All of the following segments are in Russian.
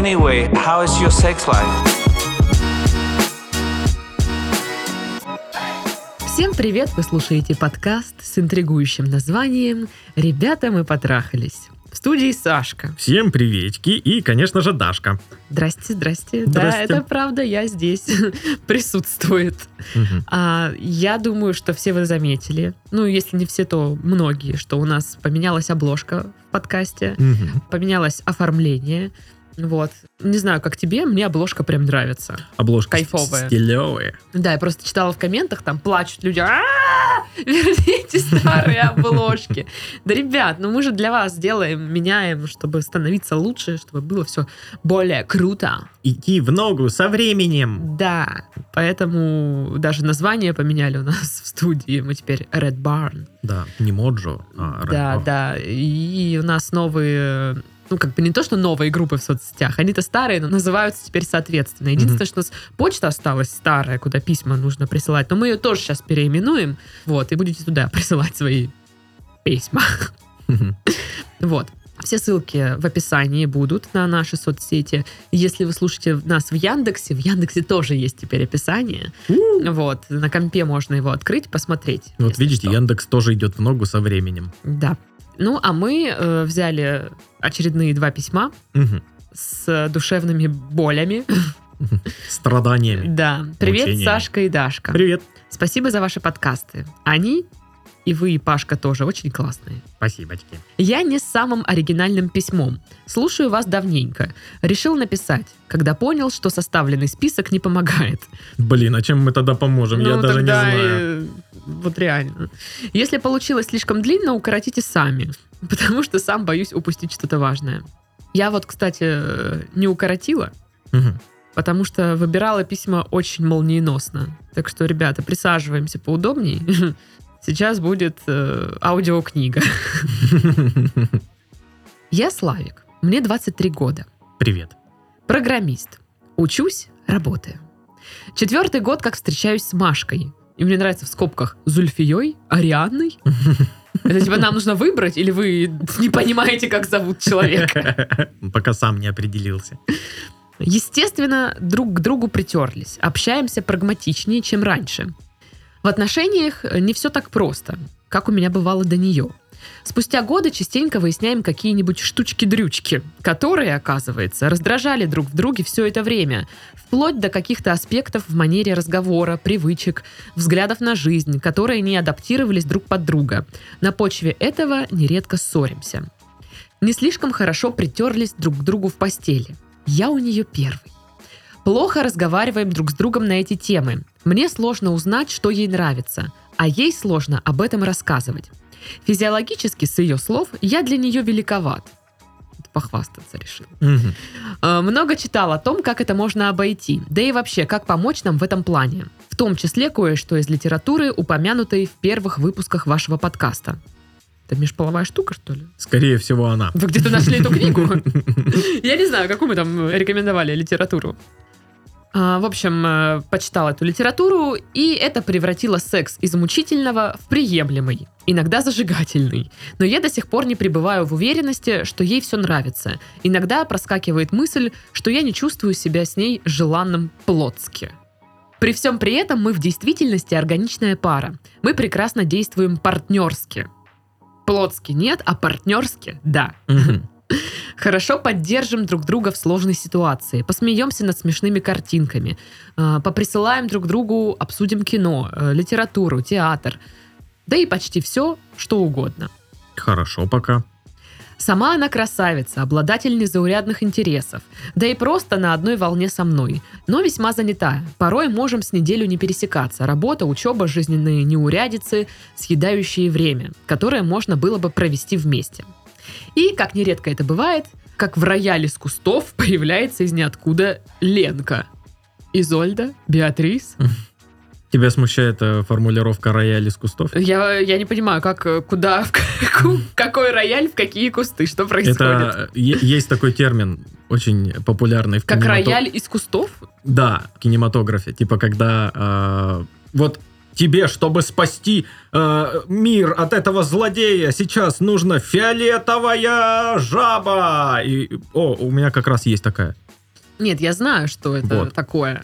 Anyway, how is your sex life? Всем привет! Вы слушаете подкаст с интригующим названием «Ребята, мы потрахались». В студии Сашка. Всем приветики и, конечно же, Дашка. Здрасте, здрасте. Да, Здрасте. это правда, я здесь присутствует. Мгм. А, я думаю, что все вы заметили, ну, если не все, то многие, что у нас поменялась обложка в подкасте, Мгм. поменялось оформление. Вот. Не знаю, как тебе, мне обложка прям нравится. Обложка Кайфовая. стилевая. Да, я просто читала в комментах, там плачут люди. «А, Верните старые обложки. Да, ребят, ну мы же для вас делаем, меняем, чтобы становиться лучше, чтобы было все более круто. Идти в ногу со временем. Да, поэтому даже название поменяли у нас в студии. Мы теперь Red Barn. Да, не Моджо, а Red Да, да. И у нас новые ну, как бы не то, что новые группы в соцсетях, они-то старые, но называются теперь соответственно. Единственное, что у нас почта осталась старая, куда письма нужно присылать, но мы ее тоже сейчас переименуем, вот, и будете туда присылать свои письма. Вот. Все ссылки в описании будут на наши соцсети. Если вы слушаете нас в Яндексе, в Яндексе тоже есть теперь описание. Вот, на компе можно его открыть, посмотреть. Вот видите, что. Яндекс тоже идет в ногу со временем. Да. Ну, а мы э, взяли очередные два письма Мгм. с душевными болями. Страданиями. Да. Привет, Мучениями. Сашка и Дашка. Привет. Спасибо за ваши подкасты. Они и вы, и Пашка тоже очень классные. Спасибочки. Я не с самым оригинальным письмом. Слушаю вас давненько. Решил написать, когда понял, что составленный список не помогает. Блин, а чем мы тогда поможем? Я Ну, даже не знаю. э, Вот реально. Если получилось слишком длинно, укоротите сами. Потому что сам боюсь упустить что-то важное. Я вот, кстати, не укоротила, Мгм. потому что выбирала письма очень молниеносно. Так что, ребята, присаживаемся поудобней. Сейчас будет э, аудиокнига. Я Славик. Мне 23 года. Привет. Программист. Учусь, работаю. Четвертый год, как встречаюсь с Машкой. И мне нравится в скобках Зульфией, Арианной. Это типа нам нужно выбрать, или вы не понимаете, как зовут человека? Пока сам не определился. Естественно, друг к другу притерлись. Общаемся прагматичнее, чем раньше. В отношениях не все так просто, как у меня бывало до нее. Спустя годы частенько выясняем какие-нибудь штучки-дрючки, которые, оказывается, раздражали друг в друге все это время, вплоть до каких-то аспектов в манере разговора, привычек, взглядов на жизнь, которые не адаптировались друг под друга. На почве этого нередко ссоримся. Не слишком хорошо притерлись друг к другу в постели. Я у нее первый. Плохо разговариваем друг с другом на эти темы. Мне сложно узнать, что ей нравится, а ей сложно об этом рассказывать. Физиологически, с ее слов, я для нее великоват. Похвастаться решил. Мгм. Э, Много читал о том, как это можно обойти, да и вообще, как помочь нам в этом плане. В том числе кое-что из литературы, упомянутой в первых выпусках вашего подкаста. Это межполовая штука, что ли? Скорее всего, она. Вы где-то нашли эту книгу? Я не знаю, какую мы там рекомендовали литературу. А, В общем, э, почитала эту литературу, и это превратило секс из мучительного в приемлемый, иногда зажигательный. Но я до сих пор не пребываю в уверенности, что ей все нравится. Иногда проскакивает мысль, что я не чувствую себя с ней желанным плотски. При всем при этом мы в действительности органичная пара. Мы прекрасно действуем партнерски. Плотски нет, а партнерски – да. Мгм. Хорошо поддержим друг друга в сложной ситуации, посмеемся над смешными картинками, э, поприсылаем друг другу, обсудим кино, э, литературу, театр, да и почти все, что угодно. Хорошо пока. Сама она красавица, обладатель незаурядных интересов, да и просто на одной волне со мной, но весьма занята. Порой можем с неделю не пересекаться. Работа, учеба, жизненные неурядицы, съедающие время, которое можно было бы провести вместе. И, как нередко это бывает, как в рояле с кустов появляется из ниоткуда Ленка. Изольда, Беатрис. Тебя смущает э, формулировка рояль из кустов? Я, я не понимаю, как, э, куда, в какой рояль, в какие кусты, что происходит. Это е- есть такой термин, очень популярный в Как кинемато- рояль из кустов? Да, в кинематографе. Типа, когда... э, вот тебе, чтобы спасти э, мир от этого злодея, сейчас нужна фиолетовая жаба. И, о, у меня как раз есть такая. Нет, я знаю, что это Вот. такое.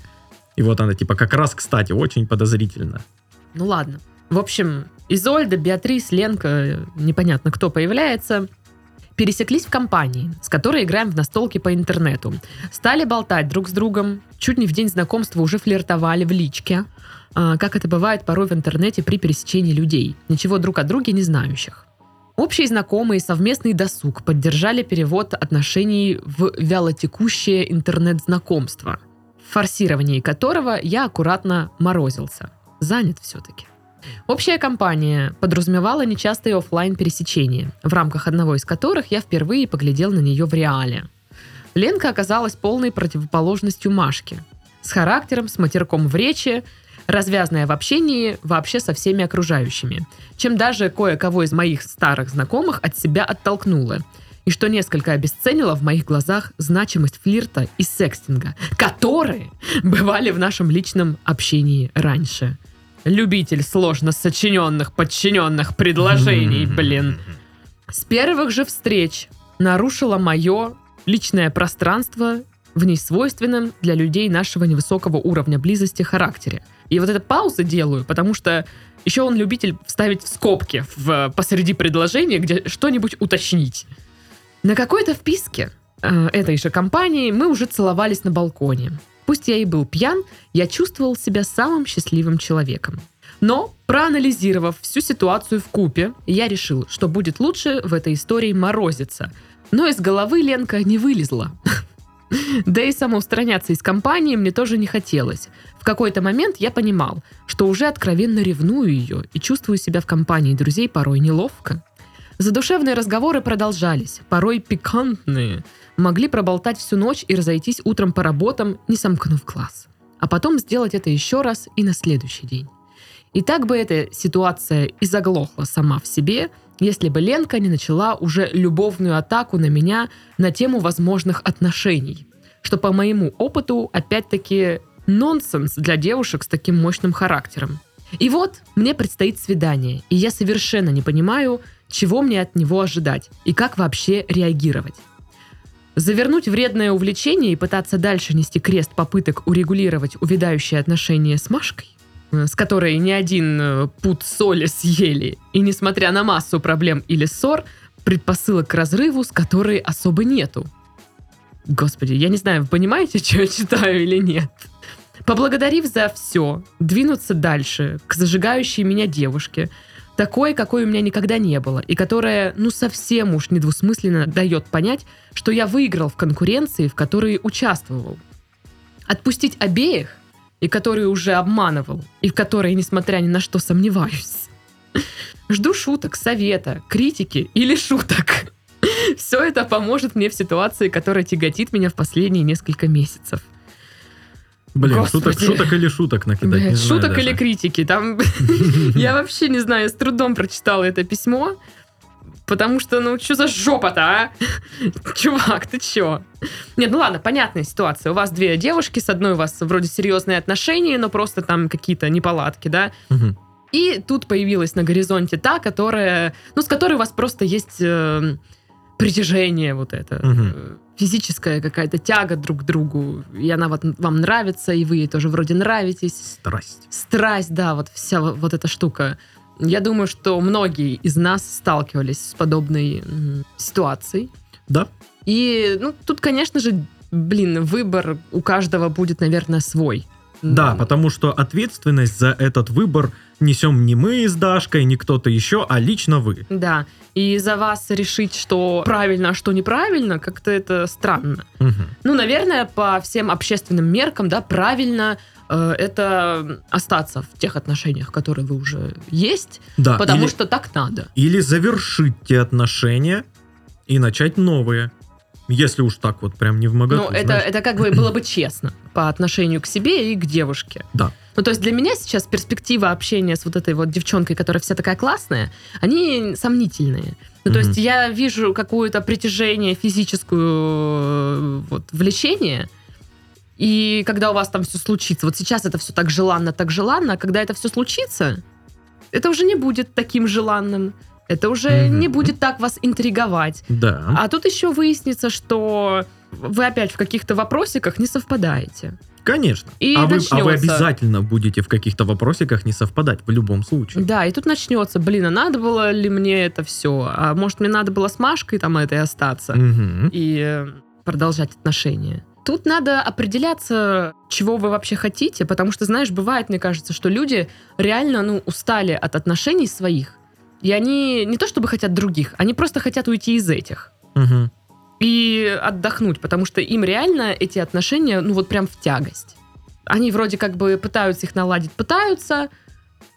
И вот она, типа, как раз, кстати, очень подозрительно. Ну ладно. В общем, Изольда, Беатрис, Ленка, непонятно кто появляется, пересеклись в компании, с которой играем в настолки по интернету. Стали болтать друг с другом, чуть не в день знакомства уже флиртовали в личке, а, как это бывает порой в интернете при пересечении людей, ничего друг о друге не знающих. Общие знакомые и совместный досуг поддержали перевод отношений в вялотекущее интернет-знакомство, в форсировании которого я аккуратно морозился. Занят все-таки. Общая компания подразумевала нечастые оффлайн пересечения, в рамках одного из которых я впервые поглядел на нее в реале. Ленка оказалась полной противоположностью Машки. С характером, с матерком в речи, развязная в общении вообще со всеми окружающими, чем даже кое-кого из моих старых знакомых от себя оттолкнула, и что несколько обесценило в моих глазах значимость флирта и секстинга, которые бывали в нашем личном общении раньше. Любитель сложно сочиненных, подчиненных предложений, блин. С первых же встреч нарушила мое личное пространство в несвойственном для людей нашего невысокого уровня близости характере. И вот эту паузу делаю, потому что еще он любитель вставить в скобки в, посреди предложения, где что-нибудь уточнить. На какой-то вписке э, этой же компании мы уже целовались на балконе. Пусть я и был пьян, я чувствовал себя самым счастливым человеком. Но, проанализировав всю ситуацию в купе, я решил, что будет лучше в этой истории морозиться. Но из головы Ленка не вылезла. Да и самоустраняться из компании мне тоже не хотелось. В какой-то момент я понимал, что уже откровенно ревную ее и чувствую себя в компании друзей порой неловко. Задушевные разговоры продолжались, порой пикантные. Могли проболтать всю ночь и разойтись утром по работам, не сомкнув глаз. А потом сделать это еще раз и на следующий день. И так бы эта ситуация и заглохла сама в себе, если бы Ленка не начала уже любовную атаку на меня на тему возможных отношений. Что по моему опыту, опять-таки, нонсенс для девушек с таким мощным характером. И вот мне предстоит свидание, и я совершенно не понимаю, чего мне от него ожидать и как вообще реагировать. Завернуть вредное увлечение и пытаться дальше нести крест попыток урегулировать увядающие отношения с Машкой, э, с которой ни один э, пуд соли съели, и несмотря на массу проблем или ссор, предпосылок к разрыву, с которой особо нету. Господи, я не знаю, вы понимаете, что я читаю или нет? Поблагодарив за все, двинуться дальше к зажигающей меня девушке, такой, какой у меня никогда не было, и которая, ну, совсем уж недвусмысленно дает понять, что я выиграл в конкуренции, в которой участвовал. Отпустить обеих, и которые уже обманывал, и в которые, несмотря ни на что, сомневаюсь. Жду шуток, совета, критики или шуток. Все это поможет мне в ситуации, которая тяготит меня в последние несколько месяцев. Блин, Господи. шуток, шуток или шуток накидать, Блядь, не знаю шуток даже. или критики. Там я вообще не знаю, с трудом прочитала это письмо. Потому что, ну, что за жопа-то, а? Чувак, ты чё? Нет, ну ладно, понятная ситуация. У вас две девушки, с одной у вас вроде серьезные отношения, но просто там какие-то неполадки, да? И тут появилась на горизонте та, которая, ну, с которой у вас просто есть э, притяжение вот это, э, физическая какая-то тяга друг к другу, и она вот вам нравится, и вы ей тоже вроде нравитесь. Страсть. Страсть, да, вот вся во- вот эта штука. Я думаю, что многие из нас сталкивались с подобной ситуацией. Да. И, ну, тут, конечно же, блин, выбор у каждого будет, наверное, свой. Да, потому что ответственность за этот выбор несем не мы с Дашкой, не кто-то еще, а лично вы. Да, и за вас решить, что правильно, а что неправильно, как-то это странно. Мгм. Ну, наверное, по всем общественным меркам, да, правильно э, это остаться в тех отношениях, которые вы уже есть, Да, потому или, что так надо. или завершить те отношения и начать новые. Если уж так вот прям не в моготу, Ну, это, знаешь. это как бы было бы честно по отношению к себе и к девушке. Да. Ну, то есть для меня сейчас перспектива общения с вот этой вот девчонкой, которая вся такая классная, они сомнительные. Ну, то есть я вижу какое-то притяжение, физическую э, вот, влечение, И когда у вас там все случится, вот сейчас это все так желанно, так желанно, а когда это все случится, это уже не будет таким желанным. Это уже Мгм. не будет так вас интриговать. Да. А тут еще выяснится, что вы опять в каких-то вопросиках не совпадаете. Конечно. И а, вы, а вы начнется. обязательно будете в каких-то вопросиках не совпадать в любом случае. Да, и тут начнется, блин, а надо было ли мне это все? А может, мне надо было с Машкой там этой остаться Мгм. и э, продолжать отношения? Тут надо определяться, чего вы вообще хотите, потому что, знаешь, бывает, мне кажется, что люди реально, ну, устали от отношений своих, и они не то чтобы хотят других, они просто хотят уйти из этих Мгм. и отдохнуть, потому что им реально эти отношения, ну вот прям в тягость. Они вроде как бы пытаются их наладить, пытаются,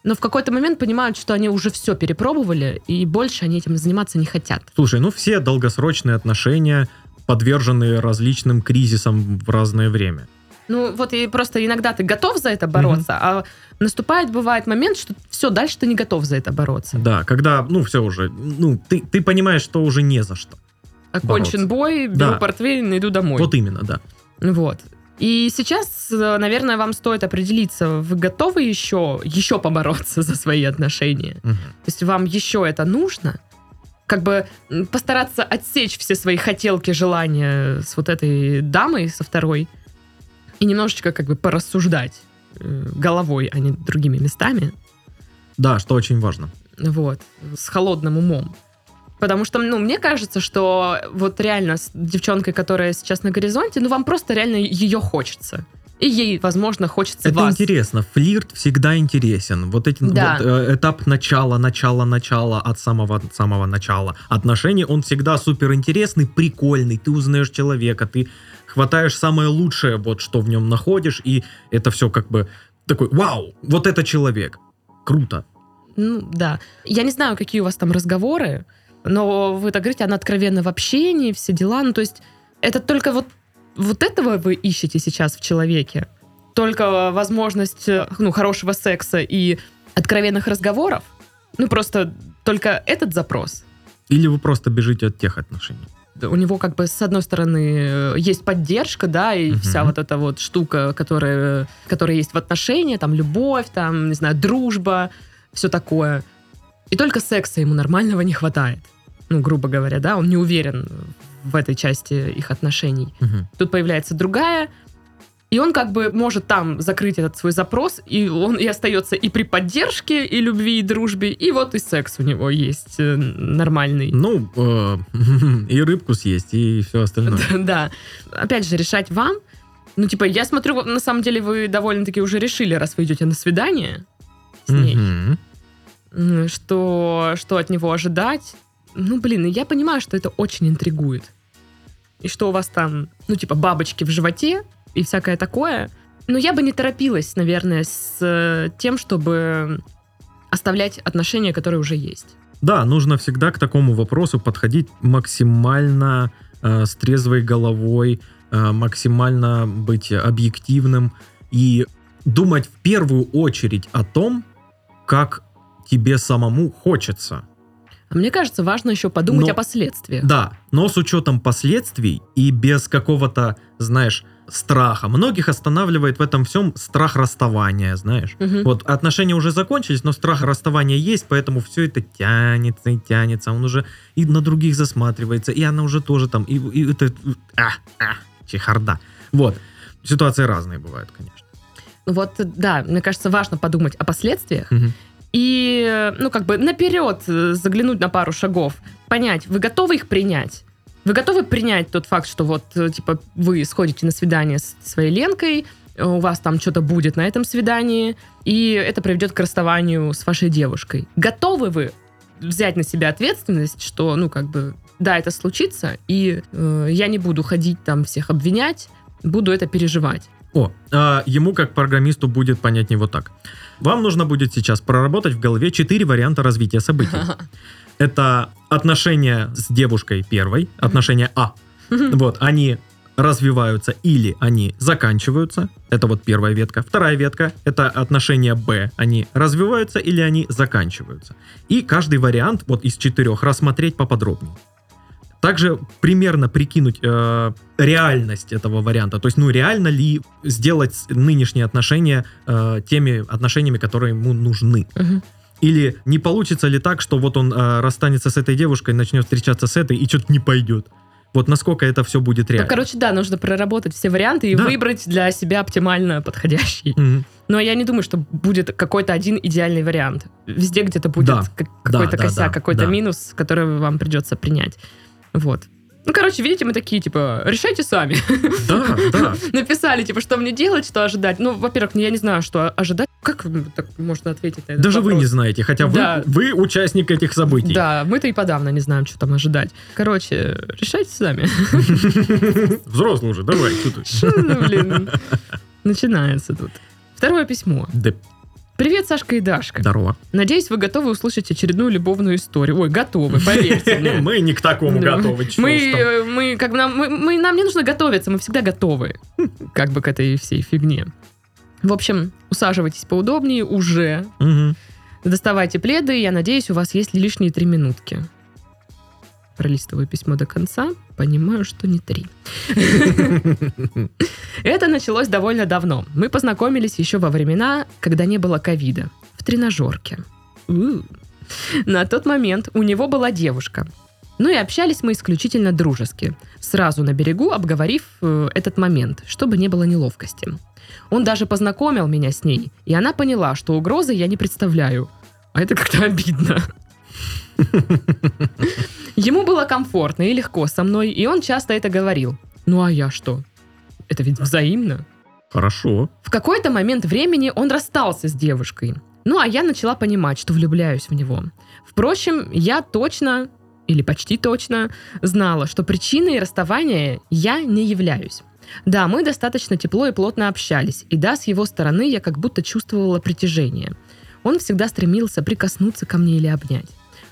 но в какой-то момент понимают, что они уже все перепробовали, и больше они этим заниматься не хотят. Слушай, ну все долгосрочные отношения подвержены различным кризисам в разное время. Ну вот и просто иногда ты готов за это бороться, а наступает, бывает момент, что все, дальше ты не готов за это бороться. Да, когда, ну, все уже, ну, ты, ты понимаешь, что уже не за что. Окончен бой, беру Да. портфель, иду домой. Вот именно, да. Вот. И сейчас, э, наверное, вам стоит определиться, вы готовы еще, еще побороться за свои отношения? Мгм. То есть вам еще это нужно? Как бы постараться отсечь все свои хотелки, желания с вот этой дамой, со второй, и немножечко как бы порассуждать э, головой, а не другими местами, Да, что очень важно. вот, с холодным умом. Потому что, ну, мне кажется, что вот реально с девчонкой, которая сейчас на горизонте, ну, вам просто реально ее хочется. И ей, возможно, хочется Это вас. интересно. Флирт всегда интересен. Вот эти Да. вот, э, этап начала, начала, начала от самого самого начала отношений, он всегда супер интересный, прикольный. Ты узнаешь человека, ты хватаешь самое лучшее, вот что в нем находишь, и это все как бы такой, вау, вот это человек, круто. Ну, да. Я не знаю, какие у вас там разговоры, но вы так говорите, она откровенна в общении, все дела. Ну, то есть это только вот, вот этого вы ищете сейчас в человеке? Только возможность, э, ну, хорошего секса и откровенных разговоров? Ну, просто только этот запрос? Или вы просто бежите от тех отношений. у него как бы с одной стороны э, есть поддержка, да, и Мгм. вся вот эта вот штука, которая, которая есть в отношении, там любовь, там, не знаю, дружба, все такое. И только секса ему нормального не хватает. Ну, грубо говоря, да, он не уверен в этой части их отношений. Мгм. Тут появляется другая, и он как бы может там закрыть этот свой запрос, и он и остается и при поддержке, и любви, и дружбе, и вот и секс у него есть э, нормальный. Ну, э, и рыбку съесть, и все остальное. Да. Опять же, решать вам. Ну, типа, я смотрю, на самом деле вы довольно-таки уже решили, раз вы идете на свидание с ней, что, что от него ожидать. Ну, блин, и я понимаю, что это очень интригует. И что у вас там, ну, типа, бабочки в животе и всякое такое. Но я бы не торопилась, наверное, с э, тем, чтобы оставлять отношения, которые уже есть. Да, нужно всегда к такому вопросу подходить максимально э, с трезвой головой, э, максимально быть объективным и думать в первую очередь о том, как тебе самому хочется. А мне кажется, важно еще подумать Но- о последствиях. Да, но с учетом последствий и без какого-то, знаешь, страха. Многих останавливает в этом всем страх расставания, знаешь. Мгм. Вот отношения уже закончились, но страх расставания есть, поэтому все это тянется и тянется. Он уже и на других засматривается, и она уже тоже там, и, и это... А, а, чехарда. Вот. Ситуации разные бывают, конечно. Вот, да, мне кажется, важно подумать о последствиях Мгм. И, ну, как бы наперед э, заглянуть на пару шагов, понять, вы готовы их принять? Вы готовы принять тот факт, что вот, э, типа, вы сходите на свидание с своей Ленкой, э, у вас там что-то будет на этом свидании, и это приведет к расставанию с вашей девушкой. Готовы вы взять на себя ответственность, что, ну, как бы, да, это случится, и э, я не буду ходить там всех обвинять, буду это переживать. О, а ему как программисту будет понятнее вот так. Вам нужно будет сейчас проработать в голове четыре варианта развития событий. Это отношения с девушкой первой, отношения А. Вот, они развиваются или они заканчиваются. Это вот первая ветка. Вторая ветка — это отношения Б. Они развиваются или они заканчиваются. И каждый вариант вот из четырех рассмотреть поподробнее. Также примерно прикинуть э, реальность этого варианта. То есть, ну, реально ли сделать нынешние отношения э, теми отношениями, которые ему нужны. Мгм. Или не получится ли так, что вот он э, расстанется с этой девушкой, начнет встречаться с этой, и что-то не пойдет. Вот насколько это все будет Ну, реально. короче, да, нужно проработать все варианты и Да. выбрать для себя оптимально подходящий. Мгм. Но я не думаю, что будет какой-то один идеальный вариант. Везде где-то будет Да. как- какой-то да, косяк, да, какой-то да. минус, который вам придется принять. Вот. Ну, короче, видите, мы такие, типа, решайте сами. Да, да. Написали, типа, что мне делать, что ожидать. Ну, во-первых, я не знаю, что ожидать. Как так можно ответить на этот Даже вы вопрос? не знаете, хотя вы, Да. вы участник этих событий. Да, мы-то и подавно не знаем, что там ожидать. Короче, решайте сами. Взрослый уже, давай. что ты. Ну, блин. Начинается тут. Второе письмо. Да, Привет, Сашка и Дашка. Здорово. Надеюсь, вы готовы услышать очередную любовную историю. Ой, готовы, поверьте. Мы не к такому Да. готовы. Мы, э, мы, как нам, мы, нам не нужно готовиться, мы всегда готовы. Как бы к этой всей фигне. В общем, усаживайтесь поудобнее уже. Доставайте пледы, я надеюсь, у вас есть лишние три минутки. Пролистываю письмо до конца, понимаю, что не три. Это началось довольно давно. Мы познакомились еще во времена, когда не было ковида. В тренажерке. На тот момент у него была девушка. Ну и общались мы исключительно дружески. Сразу на берегу, обговорив э, этот момент, чтобы не было неловкости. Он даже познакомил меня с ней, и она поняла, что угрозы я не представляю. А это как-то обидно. Ему было комфортно и легко со мной, и он часто это говорил. Ну а я что? Это ведь взаимно. Хорошо. В какой-то момент времени он расстался с девушкой. Ну, а я начала понимать, что влюбляюсь в него. Впрочем, я точно, или почти точно, знала, что причиной расставания я не являюсь. Да, мы достаточно тепло и плотно общались, и да, с его стороны я как будто чувствовала притяжение. Он всегда стремился прикоснуться ко мне или обнять.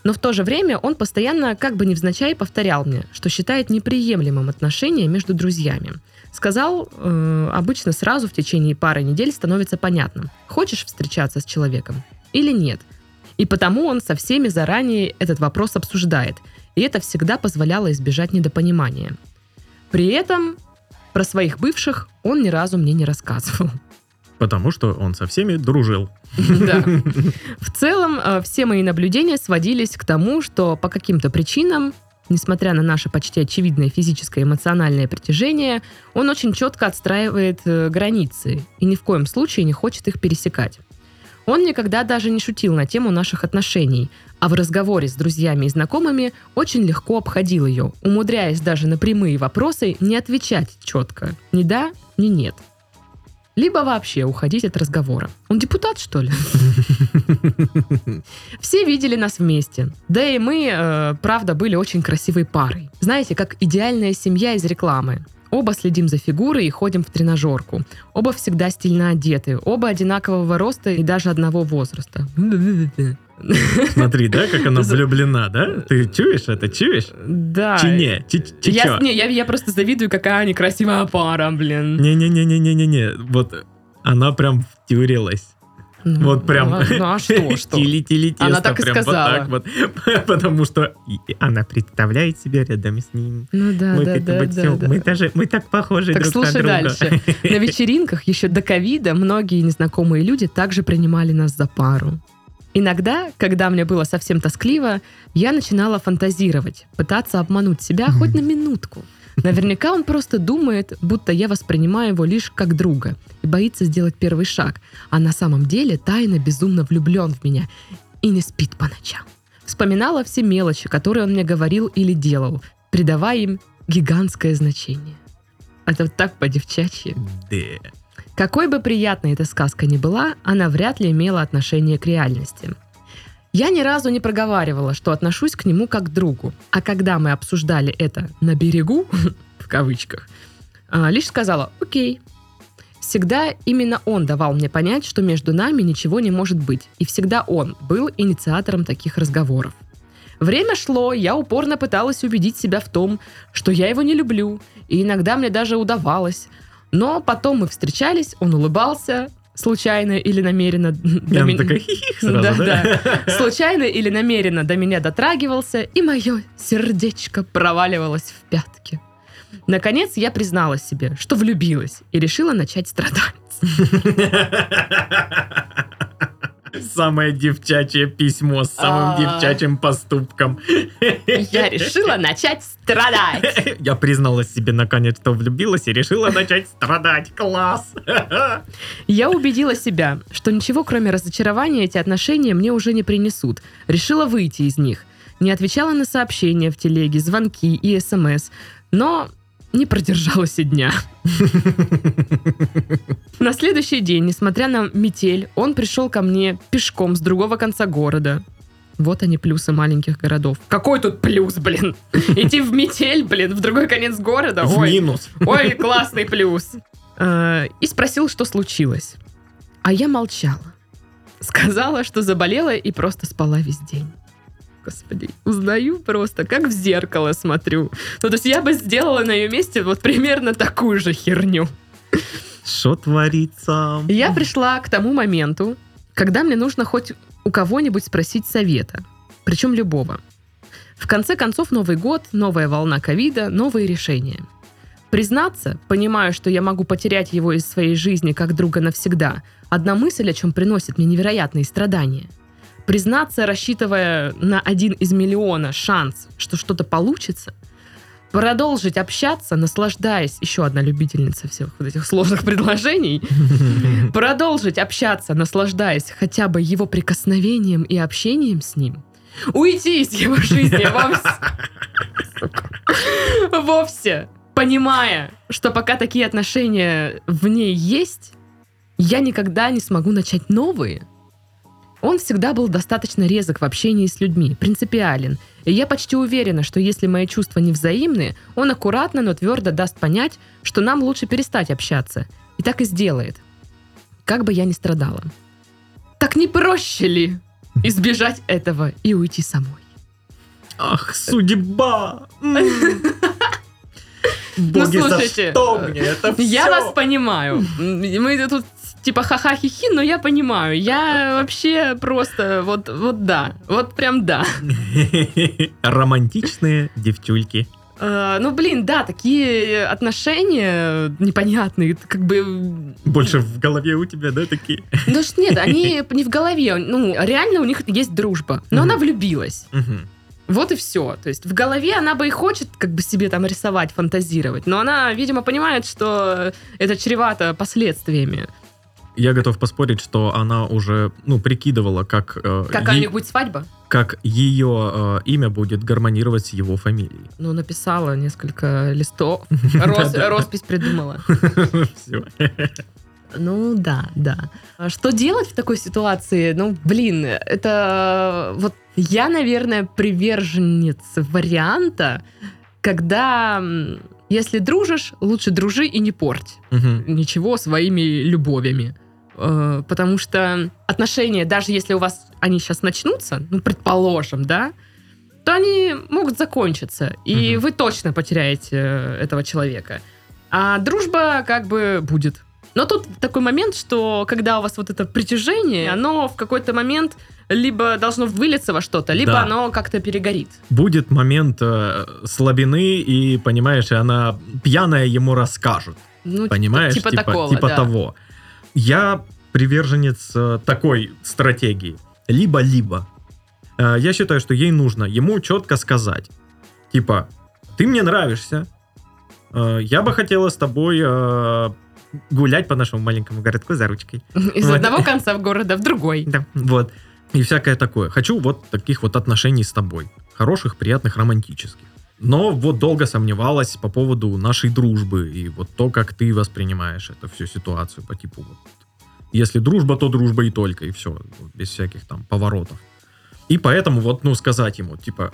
Но в то же время он постоянно, как бы невзначай, повторял мне, что считает неприемлемым отношения между друзьями. Сказал, э, обычно сразу в течение пары недель становится понятным, хочешь встречаться с человеком или нет. И потому он со всеми заранее этот вопрос обсуждает, и это всегда позволяло избежать недопонимания. При этом про своих бывших он ни разу мне не рассказывал. Потому что он со всеми дружил. Да. В целом, э, все мои наблюдения сводились к тому, что по каким-то причинам, несмотря на наше почти очевидное физическое и эмоциональное притяжение, он очень четко отстраивает э, границы и ни в коем случае не хочет их пересекать. Он никогда даже не шутил на тему наших отношений, а в разговоре с друзьями и знакомыми очень легко обходил ее, умудряясь даже на прямые вопросы не отвечать четко ни да, ни нет. Либо вообще уходить от разговора. Он депутат, что ли? Все видели нас вместе. Да и мы, э, правда, были очень красивой парой. Знаете, как идеальная семья из рекламы. Оба следим за фигурой и ходим в тренажерку. Оба всегда стильно одеты. Оба одинакового роста и даже одного возраста. Смотри, да, как она влюблена, да? Ты чуешь это, чуешь? Да. Чи не? Чи- чи Я, не, я, я просто завидую, какая они красивая пара, блин. Не-не-не-не-не-не. Вот она прям втюрилась. Ну, Вот прям. Ну, а- ну, а что, что? Тили-тили тесто. Она так и прям вот сказала. так вот. Потому что она представляет себя рядом с ним. Ну да, мы, да, да, бы да, всё, да. мы даже мы так похожи Так друг слушай на друга. дальше. На вечеринках еще до ковида многие незнакомые люди также принимали нас за пару. Иногда, когда мне было совсем тоскливо, я начинала фантазировать, пытаться обмануть себя хоть на минутку. Наверняка он просто думает, будто я воспринимаю его лишь как друга и боится сделать первый шаг, а на самом деле тайно безумно влюблен в меня и не спит по ночам. Вспоминала все мелочи, которые он мне говорил или делал, придавая им гигантское значение. Это вот так по-девчачьи. Да. Какой бы приятной эта сказка ни была, она вряд ли имела отношение к реальности. Я ни разу не проговаривала, что отношусь к нему как к другу, а когда мы обсуждали это на берегу, в кавычках, а, лишь сказала «Окей». Всегда именно он давал мне понять, что между нами ничего не может быть, и всегда он был инициатором таких разговоров. Время шло, я упорно пыталась убедить себя в том, что я его не люблю, и иногда мне даже удавалось. Но потом мы встречались, он улыбался, случайно или намеренно... До мен- такая сразу, Да, да? да. Случайно или намеренно до меня дотрагивался, и мое сердечко проваливалось в пятки. Наконец я призналась себе, что влюбилась, и решила начать страдать. Самое девчачье письмо с самым А. девчачьим поступком. Я решила начать страдать. Я призналась себе наконец, что влюбилась и решила начать страдать. Класс! Я убедила себя, что ничего кроме разочарования эти отношения мне уже не принесут. Решила выйти из них. Не отвечала на сообщения в телеге, звонки и смс. Но не продержалась и дня. На следующий день, несмотря на метель, он пришел ко мне пешком с другого конца города. Вот они плюсы маленьких городов. Какой тут плюс, блин? Идти в метель, блин, в другой конец города? В Ой, минус. Ой, классный плюс. Э, И спросил, что случилось. А я молчала. Сказала, что заболела и просто спала весь день. Господи, узнаю просто, как в зеркало смотрю. Ну, то есть я бы сделала на ее месте вот примерно такую же херню. Что творится? Я пришла к тому моменту, когда мне нужно хоть у кого-нибудь спросить совета. Причем любого. В конце концов, Новый год, новая волна ковида, новые решения. Признаться, понимаю, что я могу потерять его из своей жизни как друга навсегда. Одна мысль, о чем приносит мне невероятные страдания. Признаться, рассчитывая на один из миллиона шанс, что что-то получится. Продолжить общаться, наслаждаясь, еще одна любительница всех вот этих сложных предложений, продолжить общаться, наслаждаясь хотя бы его прикосновением и общением с ним, уйти из его жизни вовсе, вовсе, понимая, что пока такие отношения в ней есть, я никогда не смогу начать новые. Он всегда был достаточно резок в общении с людьми, принципиален. И я почти уверена, что если мои чувства не взаимны, он аккуратно, но твердо даст понять, что нам лучше перестать общаться. И так и сделает. Как бы я ни страдала. Так не проще ли избежать этого и уйти самой? Ах, судьба! М. Боги, за слушайте, что мне это Я всё? вас понимаю. Мы тут типа ха-ха-хи-хи, но я понимаю. Я вообще просто вот, вот да. Вот прям да. Романтичные девчульки. Э, ну, блин, да, такие отношения непонятные, как бы... Больше в голове у тебя, да, такие? Ну, ж нет, они не в голове. Ну, реально у них есть дружба. Но она влюбилась. Вот и все. То есть в голове она бы и хочет как бы себе там рисовать, фантазировать. Но она, видимо, понимает, что это чревато последствиями. Я готов поспорить, что она уже, ну, прикидывала, как, э, Какая у е- свадьба? как ее э, имя будет гармонировать с его фамилией. Ну, написала несколько листов. Роспись придумала. Все. Ну да, да. А Что делать в такой ситуации? Ну, блин, это вот я, наверное, приверженец варианта, когда если дружишь, лучше дружи и не порть ничего своими любовями. Э, Потому что отношения, даже если у вас они сейчас начнутся, ну, предположим, да, то они могут закончиться, и Мгм. вы точно потеряете э, этого человека. А дружба как бы будет. Но тут такой момент, что когда у вас вот это притяжение, оно в какой-то момент либо должно вылиться во что-то, либо Да. оно как-то перегорит. Будет момент э, слабины, и, понимаешь, и она пьяная ему расскажет. Ну, Понимаешь? типа, такого, типа да. того. Я приверженец э, такой стратегии. Либо-либо. Э, я считаю, что ей нужно ему четко сказать. Типа, ты мне нравишься. э, я бы хотела с тобой гулять по нашему маленькому городку за ручкой. Из Вот. одного конца города в другой. Да. Вот. И всякое такое. Хочу вот таких вот отношений с тобой. Хороших, приятных, романтических. Но вот долго сомневалась по поводу нашей дружбы и вот то, как ты воспринимаешь эту всю ситуацию по типу вот. Если дружба, то дружба и только, и все. Без всяких там поворотов. И поэтому вот, ну, сказать ему, типа,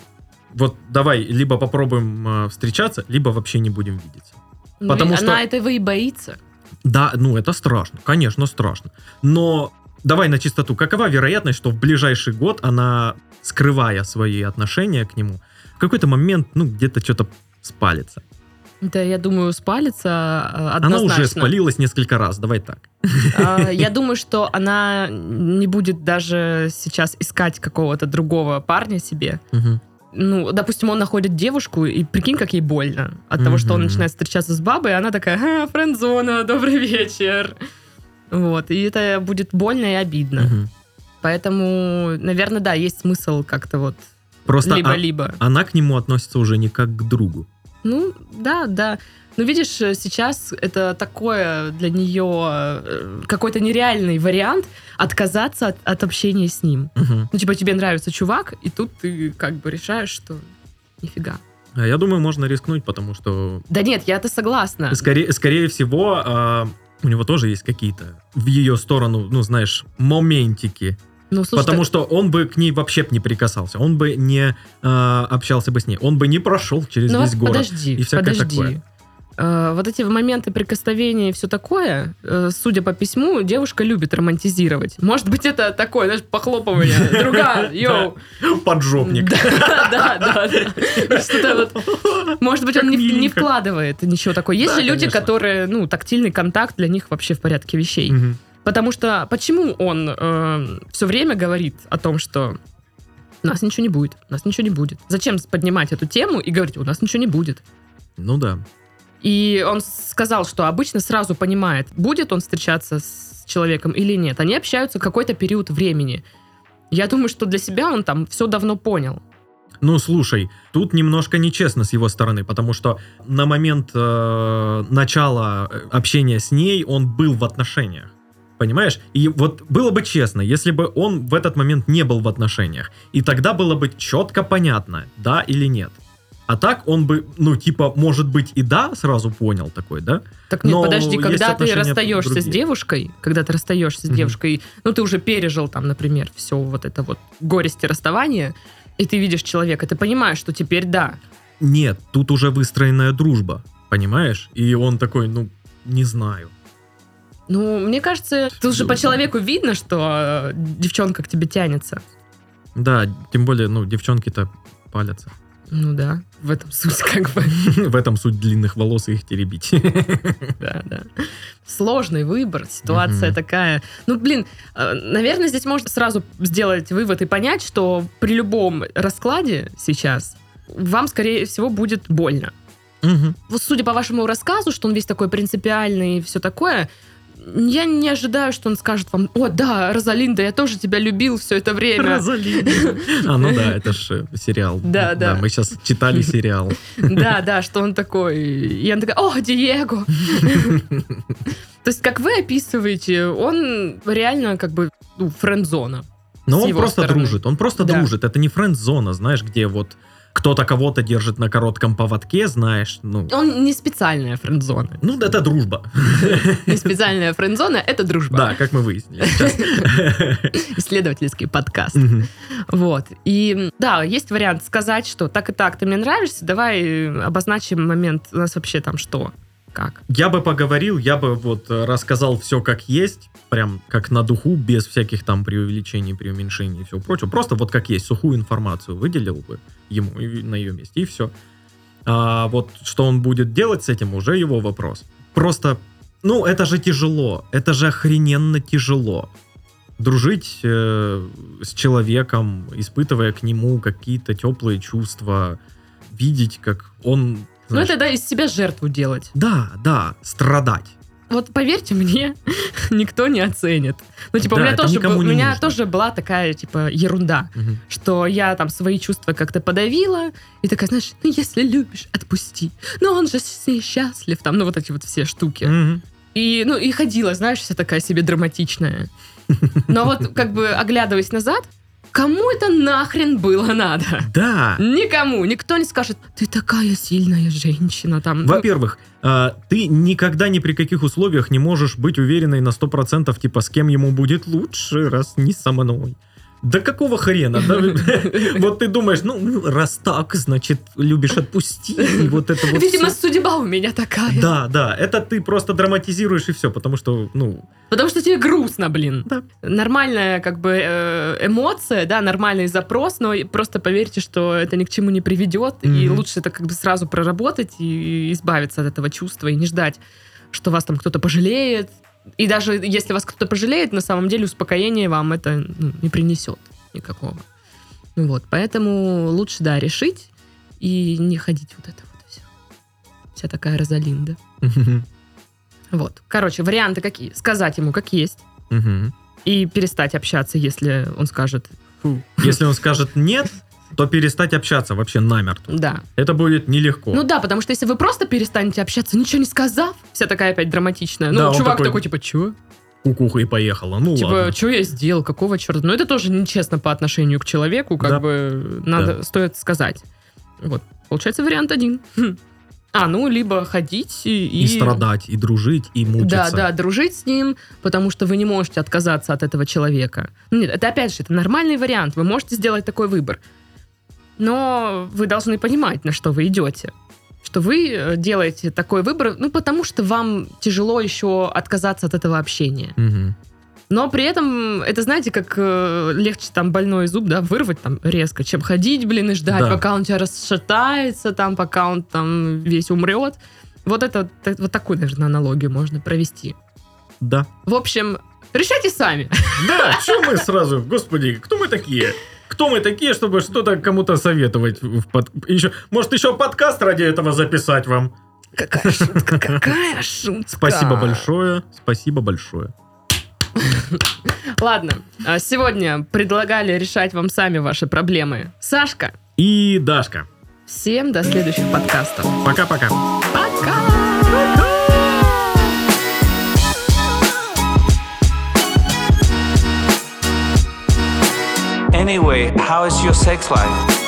вот давай либо попробуем э, встречаться, либо вообще не будем видеться. Ну, Потому что- Она этого и боится. Да, ну это страшно, конечно, страшно. Но давай на чистоту, какова вероятность, что в ближайший год она, скрывая свои отношения к нему, какой-то момент, ну, где-то что-то спалится? Да, я думаю, спалится э, Она однозначно. уже спалилась несколько раз, давай так. А, Я думаю, что она не будет даже сейчас искать какого-то другого парня себе. Ну, допустим, он находит девушку, и прикинь, как ей больно от того, что он начинает встречаться с бабой, и она такая, а, френдзона, добрый вечер. Вот, и это будет больно и обидно. Поэтому, наверное, да, есть смысл как-то вот Просто а- либо-либо. она к нему относится уже не как к другу. Ну, да, да. Ну, видишь, э, сейчас это такое для нее э, какой-то нереальный вариант отказаться от, от общения с ним. Мгм. Ну, типа, тебе нравится чувак, и тут ты как бы решаешь, что нифига. А Я думаю, можно рискнуть, потому что Да нет, я-то согласна. скорее, скорее всего а, у него тоже есть какие-то в ее сторону, ну знаешь, моментики. Ну, слушай, потому что он бы к ней вообще не прикасался, он бы не а, общался бы с ней, он бы не прошел через ну, весь вот город. подожди, и всякое подожди. такое. Э, вот эти моменты прикосновения и все такое, э, судя по письму, девушка любит романтизировать. Может быть, это такое, знаешь, похлопывание. Другая, йоу. Поджопник. Да, да, да. да. Что-то вот Может быть, он не, вкладывает ничего такого. Есть же люди, которые, ну, тактильный контакт для них вообще в порядке вещей. Потому что почему он все время говорит о том, что у нас ничего не будет, у нас ничего не будет. Зачем поднимать эту тему и говорить, у нас ничего не будет? Ну да. И он сказал, что обычно сразу понимает, будет он встречаться с человеком или нет. Они общаются какой-то период времени. Я думаю, что для себя он там все давно понял. Ну, слушай, тут немножко нечестно с его стороны, потому что на момент э, начала э, общения с ней он был в отношениях. Понимаешь? И вот было бы честно, если бы он в этот момент не был в отношениях, и тогда было бы четко понятно, да или нет. А так он бы, ну, типа, может быть, и да, сразу понял такой, да? Так нет, Но подожди, когда ты расстаешься с другие. девушкой, когда ты расстаешься с Мгм. девушкой, ну ты уже пережил там, например, все вот это вот горести расставания, и ты видишь человека, ты понимаешь, что теперь да. Нет, тут уже выстроенная дружба, понимаешь? И он такой, ну, не знаю. Ну, мне кажется, тут же по человеку видно, что э, девчонка к тебе тянется. Да, тем более, ну, девчонки-то палятся. Ну да, в этом суть как бы. В этом суть длинных волос и их теребить. Да, да. Сложный выбор, ситуация Мгм. такая. Ну, блин, э, наверное, здесь можно сразу сделать вывод и понять, что при любом раскладе сейчас вам, скорее всего, будет больно. Вот судя по вашему рассказу, что он весь такой принципиальный и все такое, я не ожидаю, что он скажет вам, о, да, Розалинда, я тоже тебя любил все это время. А, ну да, это же сериал. Да, да. Мы сейчас читали сериал. Да, да, что он такой. И она такая, о, Диего. То есть, как вы описываете, он реально как бы ну, френд-зона. Но он просто стороны. дружит. Он просто Да. дружит. Это не френд-зона, знаешь, где вот кто-то кого-то держит на коротком поводке, знаешь. Ну, Он не специальная френд-зона. ну это дружба. Не специальная френд-зона — это дружба. Да, как мы выяснили. Исследовательский подкаст. Вот. И да, есть вариант сказать, что так и так, ты мне нравишься, давай э, обозначим момент, у нас вообще там что, как. Я бы поговорил, я бы вот э, рассказал все как есть, прям как на духу, без всяких там преувеличений, преуменьшений и всего прочего. Просто вот как есть, сухую информацию выделил бы ему на ее месте, и все. А вот что он будет делать с этим, уже его вопрос. Просто, ну, это же тяжело, это же охрененно тяжело. Дружить э, с человеком, испытывая к нему какие-то теплые чувства, видеть, как он... Ну, это да, из себя жертву делать. да, да, страдать. Вот поверьте мне, никто не оценит. Ну, типа, у Да, меня, это тоже, был- у меня нужно. тоже была такая, типа, ерунда, Мгм. что я там свои чувства как-то подавила, и такая, знаешь, ну, если любишь, отпусти. Но он же с ней счастлив, там, ну, вот эти вот все штуки. Мгм. И, ну, и ходила, знаешь, вся такая себе драматичная. Но вот, как бы, оглядываясь назад, кому это нахрен было надо? Да. Никому. Никто не скажет, ты такая сильная женщина, там. Во-первых, а, ты никогда ни при каких условиях не можешь быть уверенной на 100%, типа, с кем ему будет лучше, раз не со мной. Да какого хрена? да? Вот ты думаешь, ну, раз так, значит, любишь отпусти. и Вот это вот Видимо, судьба у меня такая. Да, да, это ты просто драматизируешь и все, потому что, ну, Потому что тебе грустно, блин. Да. Нормальная как бы э, эмоция, да, нормальный запрос, но просто поверьте, что это ни к чему не приведет, и лучше это как бы сразу проработать и избавиться от этого чувства, и не ждать, что вас там кто-то пожалеет. И даже если вас кто-то пожалеет, на самом деле успокоение вам это ну, не принесет никакого. Ну Вот, поэтому лучше, да, решить и не ходить вот это вот все. Вся такая Розалинда. Вот. Короче, варианты какие? Сказать ему, как есть и перестать общаться, если он скажет «фу». если он скажет нет, то перестать общаться вообще намертво. Да. Это будет нелегко. Ну да, потому что если вы просто перестанете общаться, ничего не сказав, вся такая опять драматичная. Ну, Да, он чувак такой, такой, типа, чё? Кукуха и поехала. Ну Типа, ладно. что я сделал, какого черта? Ну, это тоже нечестно по отношению к человеку, как Да. бы надо, стоит сказать. Вот, получается вариант один. Хм. А, ну, либо ходить и... И страдать, и дружить, и мучиться. Да, да, дружить с ним, потому что вы не можете отказаться от этого человека. Ну, Нет, это опять же, это нормальный вариант, вы можете сделать такой выбор. Но вы должны понимать, на что вы идете. Что вы э, делаете такой выбор, ну, потому что вам тяжело еще отказаться от этого общения. Мгм. Но при этом, это знаете, как э, легче там больной зуб, да, вырвать там резко, чем ходить, блин, и ждать, Да. пока он у тебя расшатается, там, пока он там весь умрет. Вот это, вот такую, наверное, аналогию можно провести. Да. В общем, решайте сами. Да, что мы сразу, господи, кто мы такие? Кто мы такие, чтобы что-то кому-то советовать? В под... еще, может, еще подкаст ради этого записать вам? Какая шутка, какая шутка. Спасибо большое, спасибо большое. Ладно, а сегодня предлагали решать вам сами ваши проблемы. Сашка, И Дашка. всем до следующих подкастов. Пока-пока. Пока! Anyway, how is your sex life?